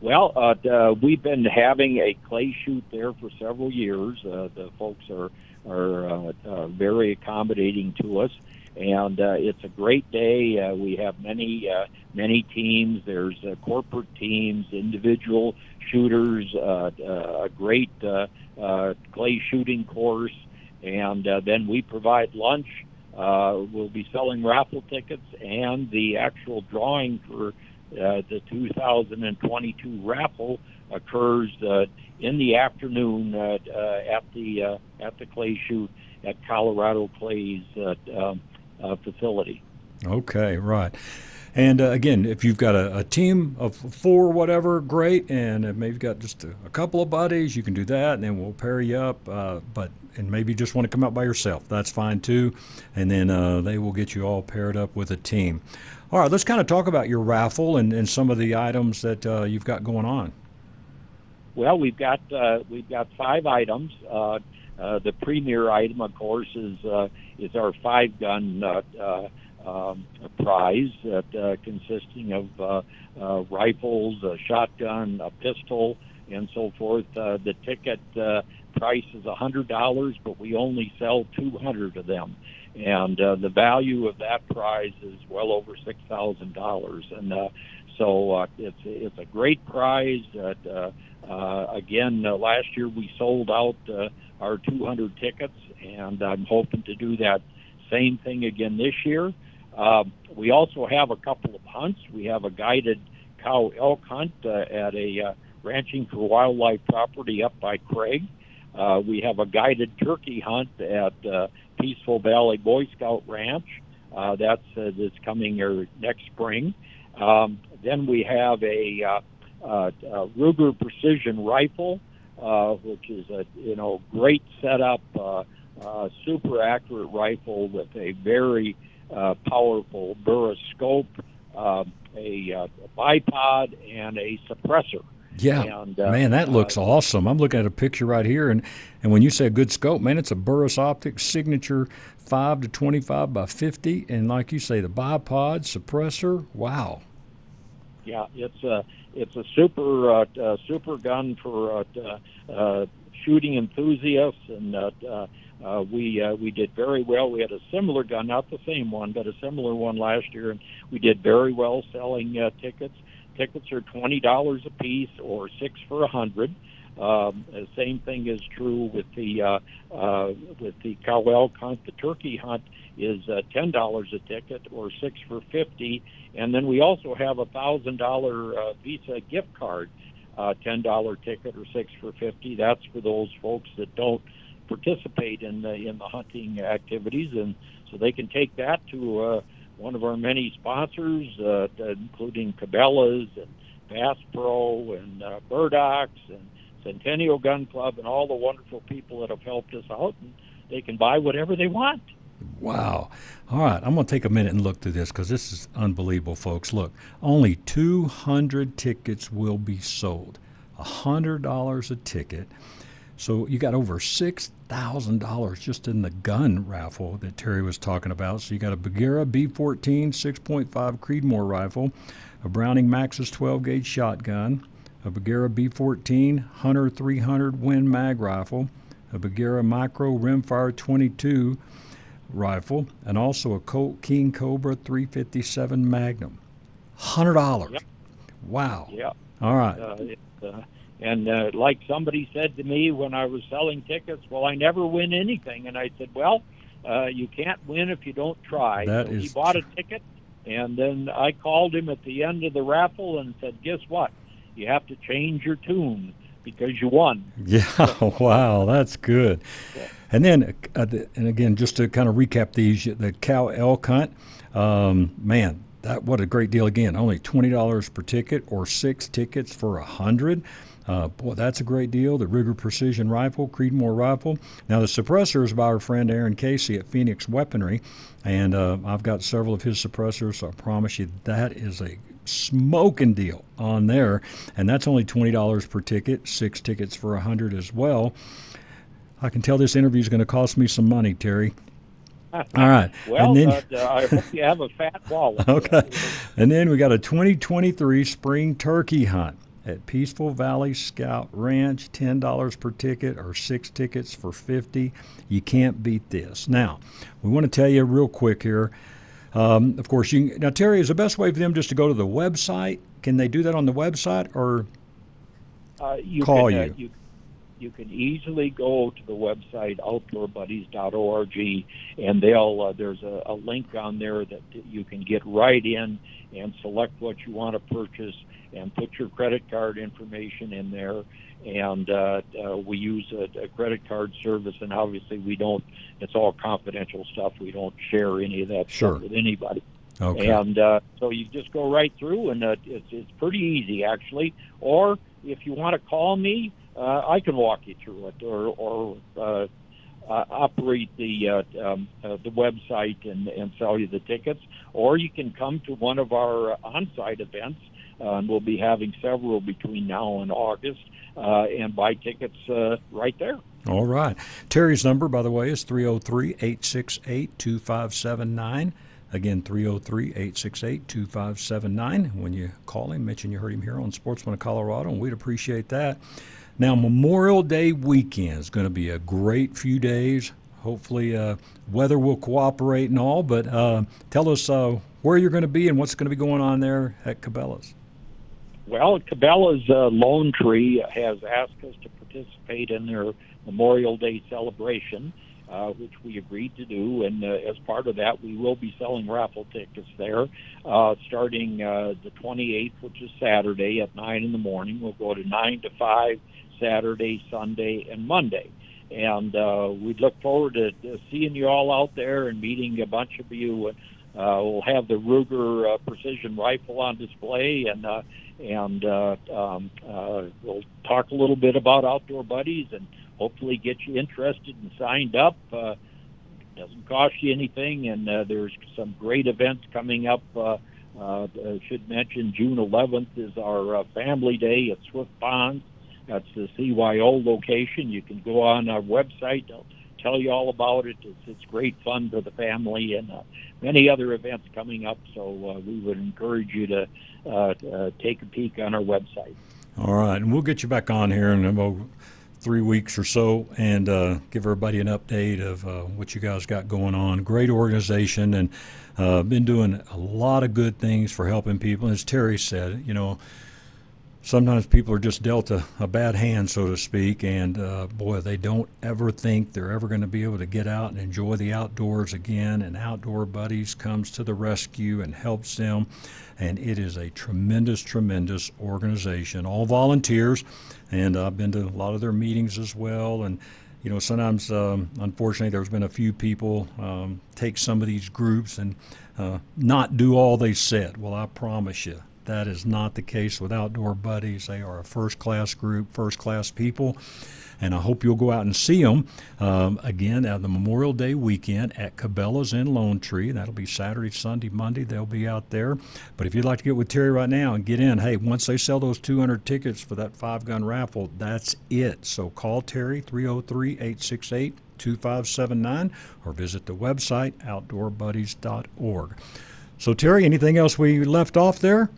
Well, uh, uh, we've been having a clay shoot there for several years. Uh, the folks are are uh, uh, very accommodating to us. And uh, it's a great day. Uh, we have many uh, many teams. There's uh, corporate teams, individual shooters, uh, uh, a great uh, uh, clay shooting course, and uh, then we provide lunch. Uh, we'll be selling raffle tickets, and the actual drawing for uh, the 2022 raffle occurs uh, in the afternoon uh, uh, at the uh, at the clay shoot at Colorado Clays uh, um, facility. Okay, right. And uh, again, if you've got a, a, team of four, whatever, great. And if maybe you've got just a, a, couple of buddies, you can do that, and then we'll pair you up. Uh, but and maybe you just want to come out by yourself, that's fine too. And then uh, they will get you all paired up with a team. All right, let's kind of talk about your raffle and, and some of the items that uh, you've got going on. Well, we've got uh, we've got five items. Uh, the premier item, of course, is is our five gun um, prize that uh, consisting of uh, uh, rifles, a shotgun, a pistol, and so forth. Uh, the ticket uh, price is a hundred dollars, but we only sell two hundred of them, and uh, the value of that prize is well over six thousand dollars. And uh, so uh, it's it's a great prize. That, uh, uh, again, uh, last year we sold out uh, our 200 tickets, and I'm hoping to do that same thing again this year. Um, we also have a couple of hunts. We have a guided cow elk hunt uh, at a uh, ranching for wildlife property up by Craig. Uh, we have a guided turkey hunt at uh, Peaceful Valley Boy Scout Ranch. Uh, that's uh, that's coming here next spring. Um, then we have a, uh, uh, a Ruger Precision Rifle, uh, which is a you know great setup, uh, uh, super accurate rifle with a very uh, powerful Burris scope, uh, a, uh, a bipod, and a suppressor. Yeah, and, uh, man, that looks uh, awesome. I'm looking at a picture right here, and and when you say a good scope, man, it's a Burris Optics signature five to 25 by 50, and like you say, the bipod suppressor. Wow. Yeah, it's a it's a super uh, uh, super gun for uh, uh, shooting enthusiasts, and uh, uh, uh, we uh, we did very well. We had a similar gun, not the same one, but a similar one last year, and we did very well selling uh, tickets. Tickets are twenty dollars a piece, or six for a hundred. Um, the same thing is true with the uh, uh, with the cow elk hunt. The turkey hunt is uh, ten dollars a ticket, or six for fifty. And then we also have a thousand dollar uh, Visa gift card, uh, ten dollar ticket, or six for fifty. That's for those folks that don't participate in the in the hunting activities, and so they can take that to uh, one of our many sponsors, uh, including Cabela's and Bass Pro and uh, Murdoch's and Centennial Gun Club and all the wonderful people that have helped us out, and they can buy whatever they want. Wow. All right, I'm going to take a minute and look through this because this is unbelievable, folks. Look, only 200 tickets will be sold. $100 a ticket. So you got over six thousand dollars just in the gun raffle that Terry was talking about. So you got a Bergara B14 6.5 Creedmoor rifle, a Browning Maxus 12 gauge shotgun, a Bergara B14 Hunter 300 Win Mag rifle, a Bergara Micro Rimfire 22 rifle, and also a Colt King Cobra 357 Magnum. Hundred dollars. Yep. Wow. Yeah. All right. Uh, it, uh, and uh, like somebody said to me when I was selling tickets, well, I never win anything. And I said, well, uh, you can't win if you don't try. That so is he bought a ticket, and then I called him at the end of the raffle and said, guess what? You have to change your tune because you won. Yeah, wow, that's good. Yeah. And then, uh, and again, just to kind of recap these, the cow elk hunt, um, man, that what a great deal again. Only twenty dollars per ticket, or six tickets for a hundred. Uh, boy, that's a great deal. The Ruger Precision Rifle, Creedmoor Rifle. Now, the suppressor is by our friend Aaron Casey at Phoenix Weaponry, and uh, I've got several of his suppressors. So I promise you that is a smoking deal on there, and that's only twenty dollars per ticket. Six tickets for a hundred as well. I can tell this interview is going to cost me some money, Terry. All right. Well, and then, uh, I hope you have a fat wallet. okay. And then we got a 2023 spring turkey hunt at Peaceful Valley Scout Ranch. Ten dollars per ticket, or six tickets for fifty. You can't beat this. Now, we want to tell you real quick here. Um, of course, you now Terry is the best way for them just to go to the website. Can they do that on the website or uh, you call can, uh, you? you? You can easily go to the website outdoorbuddies.org, and they'll uh, there's a, a link on there that you can get right in and select what you want to purchase and put your credit card information in there. And uh, uh, we use a, a credit card service, and obviously we don't. It's all confidential stuff. We don't share any of that Sure. stuff with anybody. Okay. And uh, so you just go right through, and uh, it's it's pretty easy actually. Or if you want to call me, uh, I can walk you through it, or or uh, uh, operate the uh, um, uh, the website and and sell you the tickets. Or you can come to one of our uh, on-site events, uh, and we'll be having several between now and August, uh, and buy tickets uh, right there. All right. Terry's number, by the way, is 303 868 2579. Again, 303 868 2579. When you call him, mention you heard him here on Sportsman of Colorado, and we'd appreciate that. Now, Memorial Day weekend is going to be a great few days. Hopefully, uh, weather will cooperate and all, but uh, tell us uh, where you're going to be and what's going to be going on there at Cabela's. Well, Cabela's uh, Lone Tree has asked us to participate in their Memorial Day celebration, uh, which we agreed to do. And uh, as part of that, we will be selling raffle tickets there uh, starting uh, the 28th, which is Saturday at 9 in the morning. We'll go to 9 to 5 Saturday, Sunday, and Monday. And uh, we'd look forward to, to seeing you all out there and meeting a bunch of you. Uh, we'll have the Ruger uh, precision rifle on display, and uh, and uh, um, uh, we'll talk a little bit about outdoor buddies, and hopefully get you interested and signed up. Uh, doesn't cost you anything, and uh, there's some great events coming up. Uh, uh, I should mention June 11th is our uh, Family Day at Swift Ponds. That's the CYO location. You can go on our website. Tell you all about it. It's, it's great fun for the family and uh, many other events coming up. So uh, we would encourage you to uh, uh, take a peek on our website. All right, and we'll get you back on here in about three weeks or so and uh, give everybody an update of uh, what you guys got going on. Great organization and uh, been doing a lot of good things for helping people. As Terry said, you know, sometimes people are just dealt a, a bad hand, so to speak, and uh, boy, they don't ever think they're ever going to be able to get out and enjoy the outdoors again. And Outdoor Buddies comes to the rescue and helps them. And it is a tremendous, tremendous organization, all volunteers. And I've been to a lot of their meetings as well. And you know, sometimes, um, unfortunately, there's been a few people um, take some of these groups and uh, not do all they said. Well, I promise you, that is not the case with Outdoor Buddies. They are a first class group, first class people, and I hope you'll go out and see them um, again at the Memorial Day weekend at Cabela's in Lone Tree. That'll be Saturday, Sunday, Monday. They'll be out there. But if you'd like to get with Terry right now and get in, hey, once they sell those 200 tickets for that five gun raffle, that's it. So call Terry 303 868 2579 or visit the website outdoorbuddies.org. So, Terry, anything else we left off there?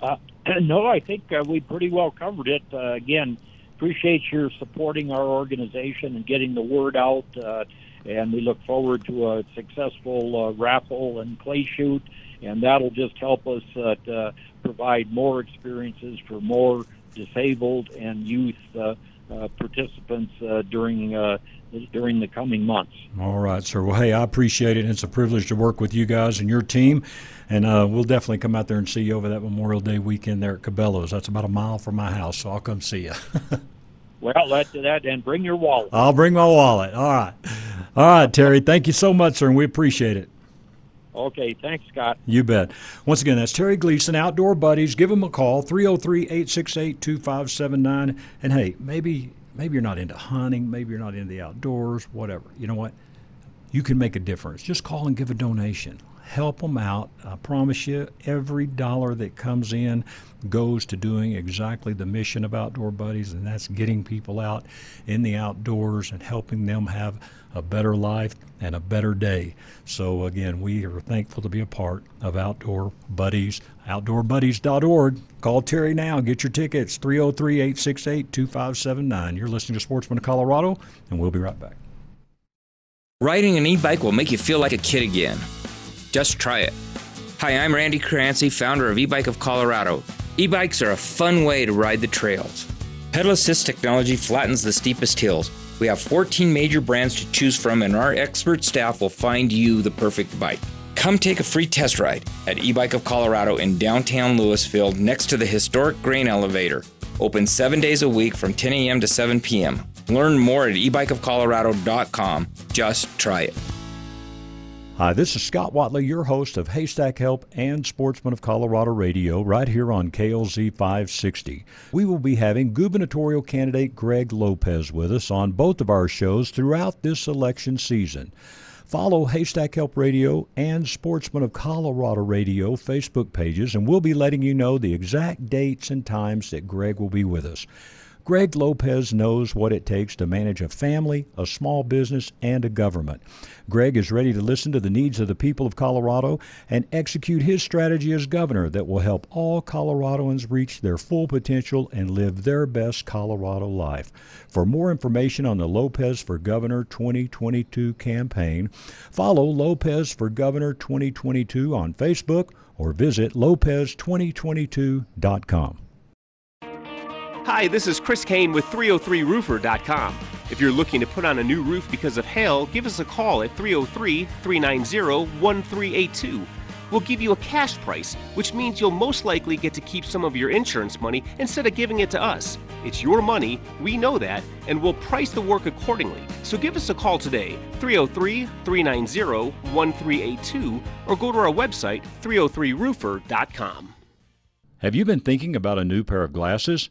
Uh, no, I think uh, we pretty well covered it. Uh, again, appreciate your supporting our organization and getting the word out. Uh, and we look forward to a successful uh, raffle and clay shoot, and that'll just help us uh, to provide more experiences for more disabled and youth uh, uh, participants uh, during uh, during the coming months. All right, sir. Well, hey, I appreciate it. It's a privilege to work with you guys and your team, and uh, we'll definitely come out there and see you over that Memorial Day weekend there at Cabela's. That's about a mile from my house, so I'll come see you. Well, that that and bring your wallet. I'll bring my wallet. All right, all right, Terry. Thank you so much, sir, and we appreciate it. Okay, thanks, Scott. You bet. Once again, that's Terry Gleason, Outdoor Buddies. Give him a call, 303 868 2579. And hey, maybe maybe you're not into hunting, maybe you're not into the outdoors, whatever. You know what? You can make a difference. Just call and give a donation. Help them out. I promise you, every dollar that comes in goes to doing exactly the mission of Outdoor Buddies, and that's getting people out in the outdoors and helping them have a better life and a better day. So, again, we are thankful to be a part of Outdoor Buddies, outdoorbuddies.org. Call Terry now. Get your tickets, 303 868 2579. You're listening to Sportsman of Colorado, and we'll be right back. Riding an e bike will make you feel like a kid again. Just try it. Hi, I'm Randy Crancy, founder of E Bike of Colorado. E bikes are a fun way to ride the trails. Pedal assist technology flattens the steepest hills. We have 14 major brands to choose from, and our expert staff will find you the perfect bike. Come take a free test ride at E Bike of Colorado in downtown Louisville next to the historic grain elevator. Open seven days a week from 10 a.m. to 7 p.m. Learn more at ebikeofcolorado.com. Just try it. Hi, this is Scott Watley, your host of Haystack Help and Sportsman of Colorado Radio, right here on KLZ 560. We will be having gubernatorial candidate Greg Lopez with us on both of our shows throughout this election season. Follow Haystack Help Radio and Sportsman of Colorado Radio Facebook pages, and we'll be letting you know the exact dates and times that Greg will be with us. Greg Lopez knows what it takes to manage a family, a small business, and a government. Greg is ready to listen to the needs of the people of Colorado and execute his strategy as governor that will help all Coloradoans reach their full potential and live their best Colorado life. For more information on the Lopez for Governor 2022 campaign, follow Lopez for Governor 2022 on Facebook or visit lopez2022.com. Hi, this is Chris Kane with 303roofer.com. If you're looking to put on a new roof because of hail, give us a call at 303 390 1382. We'll give you a cash price, which means you'll most likely get to keep some of your insurance money instead of giving it to us. It's your money, we know that, and we'll price the work accordingly. So give us a call today, 303 390 1382, or go to our website, 303roofer.com. Have you been thinking about a new pair of glasses?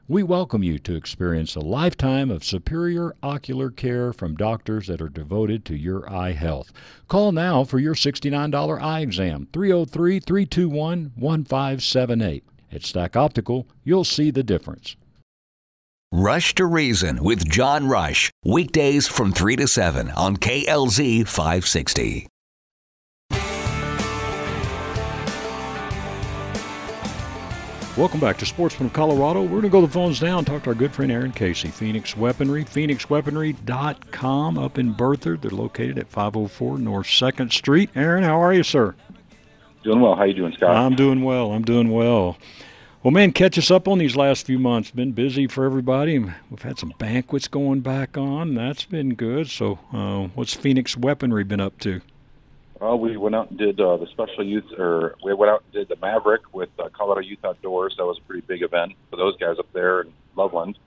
We welcome you to experience a lifetime of superior ocular care from doctors that are devoted to your eye health. Call now for your $69 eye exam, 303 321 1578. At Stack Optical, you'll see the difference. Rush to Reason with John Rush, weekdays from 3 to 7 on KLZ 560. Welcome back to Sportsman of Colorado. We're going to go to the phones now and talk to our good friend Aaron Casey, Phoenix Weaponry, phoenixweaponry.com up in Berthoud. They're located at 504 North 2nd Street. Aaron, how are you, sir? Doing well. How you doing, Scott? I'm doing well. I'm doing well. Well, man, catch us up on these last few months. Been busy for everybody. We've had some banquets going back on. That's been good. So, uh, what's Phoenix Weaponry been up to? Well, we went out and did uh, the special youth, or we went out and did the Maverick with uh, Colorado Youth Outdoors. That was a pretty big event for those guys up there in Loveland.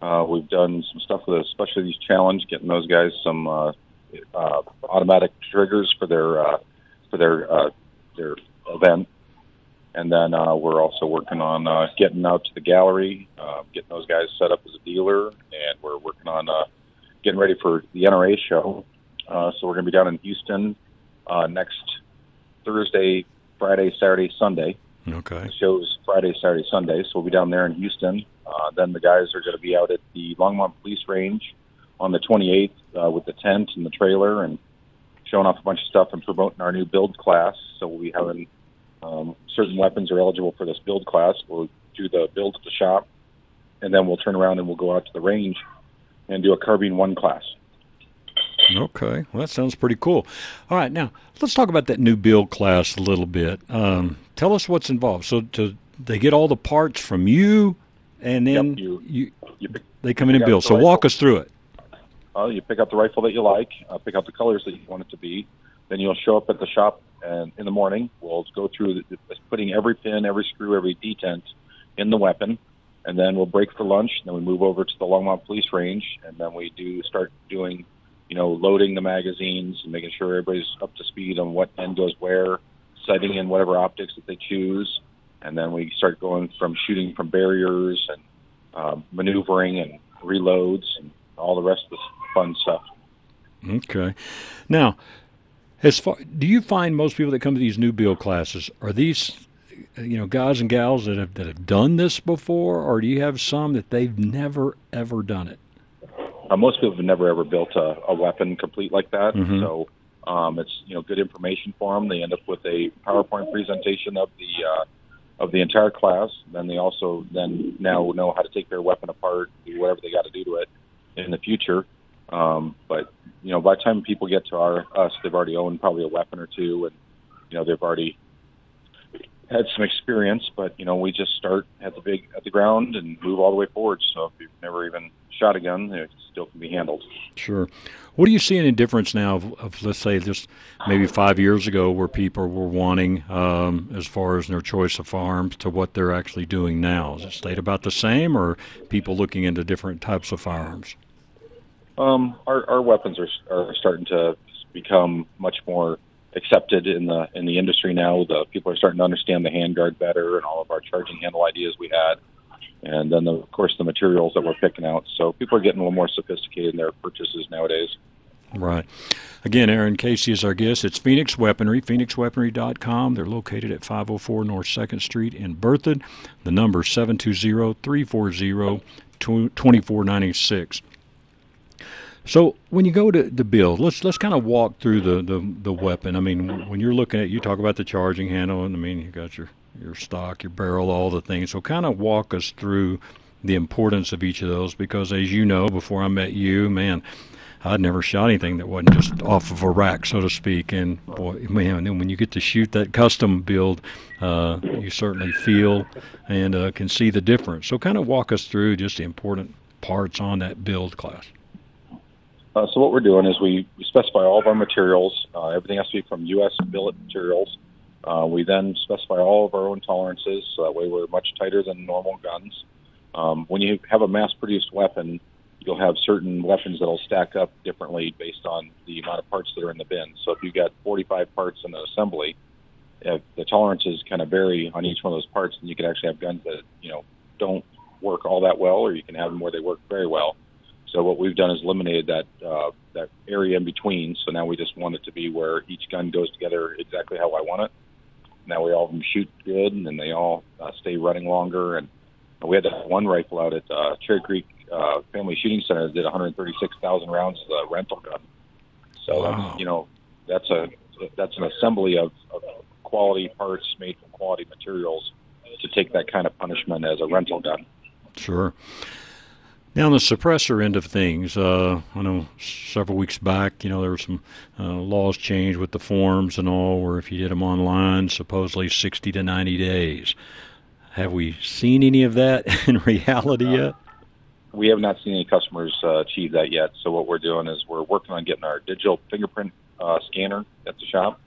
Uh, we've done some stuff with the Special Youth Challenge, getting those guys some uh, uh, automatic triggers for their uh, for their uh, their event. And then uh, we're also working on uh, getting out to the gallery, uh, getting those guys set up as a dealer, and we're working on uh, getting ready for the NRA show. Uh, so we're going to be down in Houston uh, next Thursday, Friday, Saturday, Sunday. Okay. The show's Friday, Saturday, Sunday, so we'll be down there in Houston. Uh, then the guys are going to be out at the Longmont Police Range on the 28th uh, with the tent and the trailer and showing off a bunch of stuff and promoting our new build class. So we'll be having um, certain weapons are eligible for this build class. We'll do the build at the shop, and then we'll turn around and we'll go out to the range and do a carbine one class. Okay, well, that sounds pretty cool. All right, now let's talk about that new build class a little bit. Um, tell us what's involved. So, to, they get all the parts from you, and then Yep, you- you, you pick- they come in and build. So, rifle. walk us through it. Uh, you pick out the rifle that you like, uh, pick out the colors that you want it to be. Then you'll show up at the shop, and in the morning we'll go through the, the, putting every pin, every screw, every detent in the weapon, and then we'll break for lunch. And then we move over to the Longmont Police Range, and then we do start doing, you know, loading the magazines and making sure everybody's up to speed on what end goes where, setting in whatever optics that they choose, and then we start going from shooting from barriers and um, maneuvering and reloads and all the rest of the fun stuff. Okay. Now, as far do you find most people that come to these new build classes are these you know guys and gals that have that have done this before, or do you have some that they've never ever done it? Uh, most people have never ever built a, a weapon complete like that, Mhm. so um, it's you know good information for them. They end up with a PowerPoint presentation of the uh, of the entire class. Then they also then now know how to take their weapon apart, do whatever they got to do to it in the future. Um, but you know, by the time people get to our us, they've already owned probably a weapon or two, and you know they've already had some experience. But you know, we just start at the big at the ground and move all the way forward. So if you've never even shot a gun, it still can be handled. Sure. What are you seeing in difference now of, of let's say just maybe five years ago where people were wanting um, as far as their choice of firearms to what they're actually doing now? Is it stayed about the same or people looking into different types of firearms? Um, our, our weapons are, are starting to become much more accepted in the in the industry now. The people are starting to understand the handguard better and all of our charging handle ideas we had, and then the, of course the materials that we're picking out. So people are getting a little more sophisticated in their purchases nowadays. Right. Again, Aaron Casey is our guest. It's Phoenix Weaponry, phoenixweaponry.com. They're located at 504 North 2nd Street in Berthoud. The number is 720-340-2496. So when you go to the build, let's let's kind of walk through the, the, the weapon. I mean, when you're looking at, you talk about the charging handle, and I mean, you got your your stock, your barrel, all the things. So kind of walk us through the importance of each of those, because as you know, before I met you, man, I'd never shot anything that wasn't just off of a rack, so to speak. And boy, man, and when you get to shoot that custom build, uh, you certainly feel and uh, can see the difference. So kind of walk us through just the important parts on that build class. Uh, so what we're doing is we, we specify all of our materials. Uh, everything has to be from U.S. billet materials. Uh, we then specify all of our own tolerances, so that way we're much tighter than normal guns. Um, when you have a mass-produced weapon, you'll have certain weapons that'll stack up differently based on the amount of parts that are in the bin. So if you've got 45 parts in an assembly, if the tolerances kind of vary on each one of those parts, then you can actually have guns that you know don't work all that well, or you can have them where they work very well. So what we've done is eliminated that uh, that area in between. So now we just want it to be where each gun goes together exactly how I want it. Now we all of them shoot good, and then they all uh, stay running longer. And we had that one rifle out at uh, Cherry Creek uh, Family Shooting Center that did 136,000 rounds as a rental gun. So Wow. that's you know that's a that's an assembly of, of quality parts made from quality materials to take that kind of punishment as a rental gun. Sure. Now, on the suppressor end of things, uh, I know several weeks back, you know, there were some uh, laws changed with the forms and all, where if you did them online, supposedly 60 to 90 days. Have we seen any of that in reality yet? we have not seen any customers uh, achieve that yet. So what we're doing is we're working on getting our digital fingerprint uh, scanner at the shop,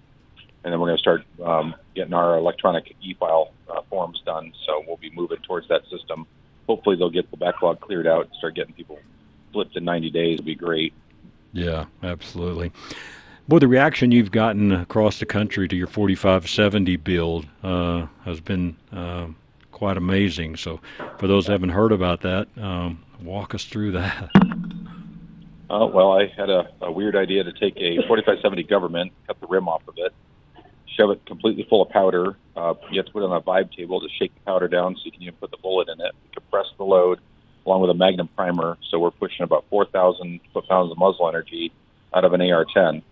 and then we're going to start um, getting our electronic e-file uh, forms done. So we'll be moving towards that system. Hopefully they'll get the backlog cleared out and start getting people flipped in 90 days. Would be great. Yeah, absolutely. Boy, the reaction you've gotten across the country to your 4570 build uh, has been uh, quite amazing. So, for those who haven't heard about that, um, walk us through that. Uh, well, I had a, a weird idea to take a 4570 government, cut the rim off of it, shove it completely full of powder. Uh, you have to put it on a vibe table to shake the powder down so you can even put the bullet in it. We compress the load along with a magnum primer. So we're pushing about 4,000 foot-pounds of muzzle energy out of an AR-10.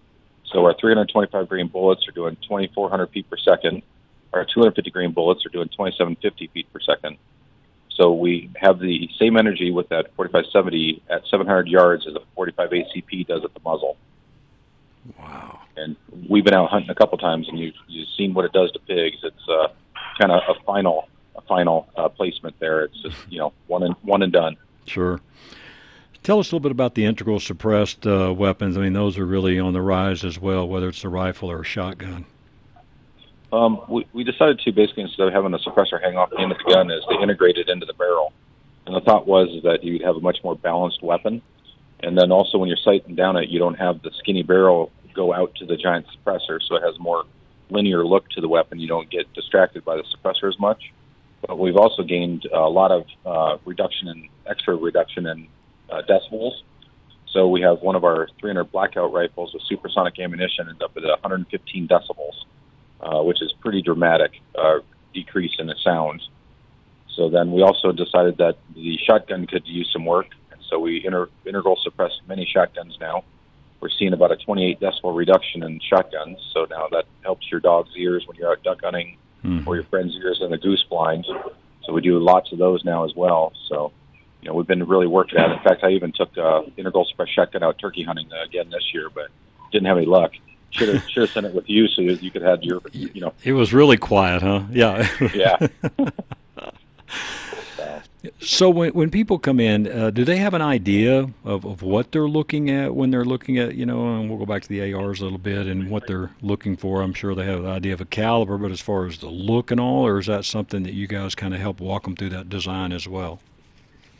So our 325 grain bullets are doing 2,400 feet per second. Our 250 grain bullets are doing 2,750 feet per second. So we have the same energy with that 4570 at 700 yards as a 45 ACP does at the muzzle. Wow. And we've been out hunting a couple times, and you've you've seen what it does to pigs. It's uh, kind of a final a final uh, placement there. It's just you know one and one and done. Sure. Tell us a little bit about the integral suppressed uh, weapons. I mean, those are really on the rise as well, whether it's a rifle or a shotgun. Um, we, we decided to basically instead of having a suppressor hang off the end of the gun, is to integrate it into the barrel. And the thought was is that you'd have a much more balanced weapon, and then also when you're sighting down it, you don't have the skinny barrel go out to the giant suppressor, so it has more linear look to the weapon. You don't get distracted by the suppressor as much. But we've also gained a lot of uh, reduction in extra reduction in uh, decibels. So we have one of our 300 blackout rifles with supersonic ammunition ends up at 115 decibels, uh, which is pretty dramatic uh, decrease in the sound. So then we also decided that the shotgun could use some work, and so we inter- integral suppressed many shotguns now. We're seeing about a 28 decibel reduction in shotguns, so now that helps your dog's ears when you're out duck hunting, mm. or your friend's ears in the goose blind. So we do lots of those now as well. So you know, we've been really working at it. In fact, I even took uh, integral suppress shotgun out turkey hunting uh, again this year, but didn't have any luck. Should have should have sent it with you so you could have your you know. It was really quiet, huh? Yeah. Yeah. So when when people come in, uh, do they have an idea of, of what they're looking at when they're looking at you know? And we'll go back to the ARs a little bit and what they're looking for. I'm sure they have an idea of a caliber, but as far as the look and all, or is that something that you guys kind of help walk them through that design as well?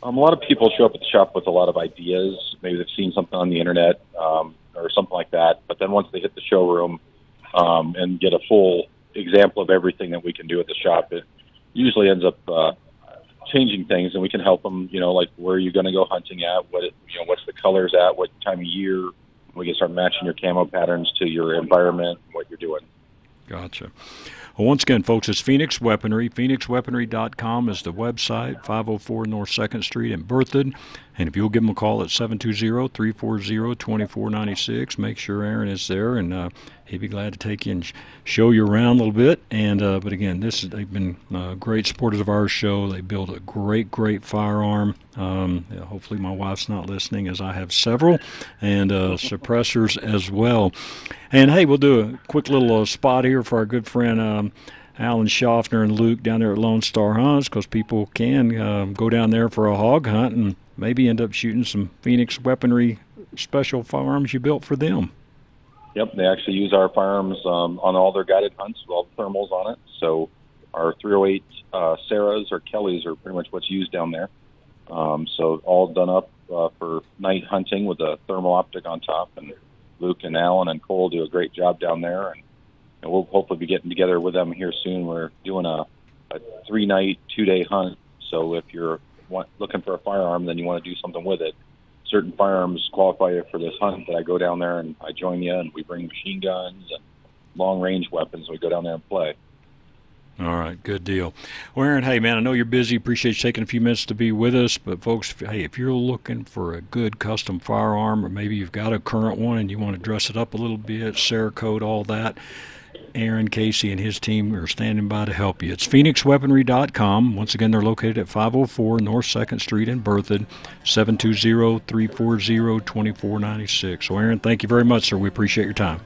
Um, a lot of people show up at the shop with a lot of ideas. Maybe they've seen something on the internet um, or something like that. But then once they hit the showroom um, and get a full example of everything that we can do at the shop, it usually ends up uh, changing things, and we can help them. You know, like where are you going to go hunting at? What you know, what's the colors at? What time of year? We can start matching your camo patterns to your environment, what you're doing. Gotcha. Well, once again, folks, it's Phoenix Weaponry. PhoenixWeaponry.com is the website, 504 North 2nd Street in Berthoud. And if you'll give them a call at 720-340-2496, make sure Aaron is there, and uh, he'd be glad to take you and show you around a little bit. And uh, But again, this is, they've been uh, great supporters of our show. They build a great, great firearm. Um, yeah, hopefully my wife's not listening, as I have several, and uh, suppressors as well. And hey, we'll do a quick little uh, spot here for our good friend um, Alan Schaffner and Luke down there at Lone Star Hunts because people can um, go down there for a hog hunt and maybe end up shooting some Phoenix weaponry special firearms you built for them. Yep, they actually use our firearms um, on all their guided hunts with all the thermals on it. So our 308 uh, Sarahs or Kellys are pretty much what's used down there. Um, so all done up uh, for night hunting with a thermal optic on top, and Luke and Alan and Cole do a great job down there, and, and we'll hopefully be getting together with them here soon. We're doing a, a three night, two day hunt. So if you're want, looking for a firearm, then you want to do something with it. Certain firearms qualify you for this hunt. That I go down there and I join you, and we bring machine guns and long range weapons. We go down there and play. All right, good deal. Well, Aaron, hey, man, I know you're busy. Appreciate you taking a few minutes to be with us. But, folks, hey, if you're looking for a good custom firearm, or maybe you've got a current one and you want to dress it up a little bit, Cerakote, all that, Aaron Casey and his team are standing by to help you. It's PhoenixWeaponry.com. Once again, they're located at 504 North 2nd Street in Berthoud, 720 340 2496. So, Aaron, thank you very much, sir. We appreciate your time.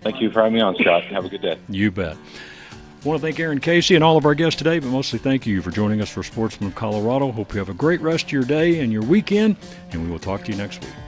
Thank you for having me on, Scott. Have a good day. You bet. I want to thank Aaron Casey and all of our guests today, but mostly thank you for joining us for Sportsman of Colorado. Hope you have a great rest of your day and your weekend, and we will talk to you next week.